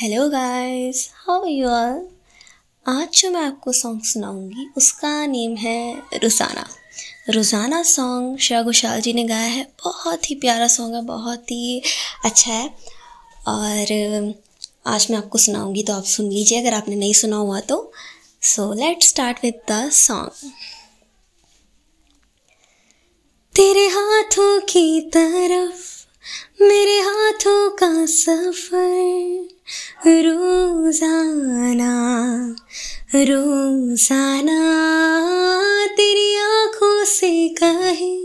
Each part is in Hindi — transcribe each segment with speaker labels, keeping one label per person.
Speaker 1: Hello guys how you all आज जो मैं आपको सॉन्ग सुनाऊँगी, उसका नेम है रुसाना रोज़ाना सॉन्ग श्रेया घोषाल जी ने गाया है। बहुत ही प्यारा सॉन्ग है, बहुत ही अच्छा है। और आज मैं आपको सुनाऊँगी तो आप सुन लीजिए, अगर आपने नहीं सुना हुआ तो। So let start with the song तेरे हाथों की तरफ़ मेरे हाथों का सफ़र, रोज़ाना रोज़ाना, तेरी आँखों से कहे,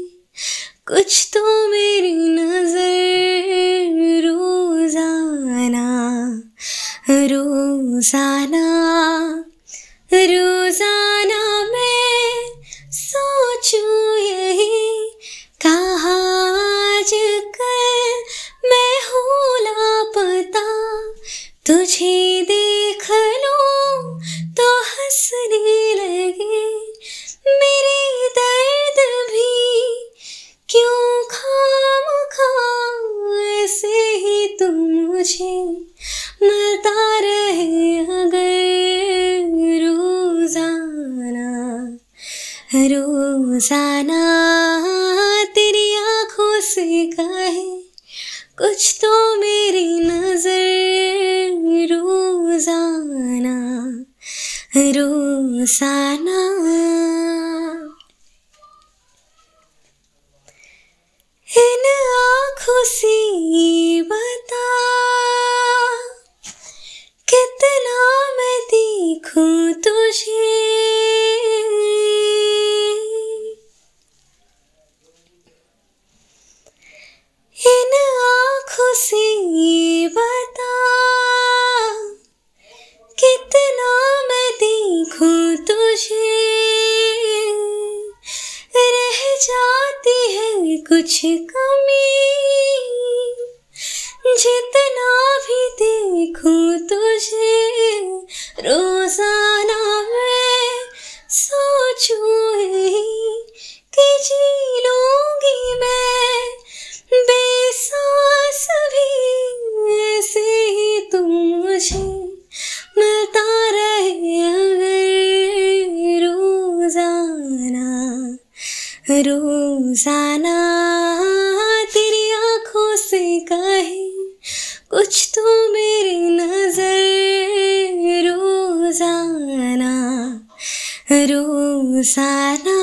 Speaker 1: कुछ तो मेरी नज़र, रोज़ाना रोज़ाना। तुझे देख लो तो हंसने लगे। मेरे दर्द भी क्यों खाम खाम, ऐसे ही तुम मुझे मिलता रहे अगर रोज़ाना। रोज़ाना तेरी आँखों से कहे कुछ तो मेरी नज़र रोज़ाना। इन आँखों से बता कितना मैं देखूँ तुझे? कुछ कमी। जितना भी देखूँ तुझे, रोज़ाना मैं सोचूं कि जी लूँगी मैं। बेसास भी ऐसे ही तुम मुझे मिलता रहे अगर रोज़ाना। रोज़ाना तेरी आँखों से कहे कुछ तो मेरी नज़र। रोज़ाना रोज़ाना।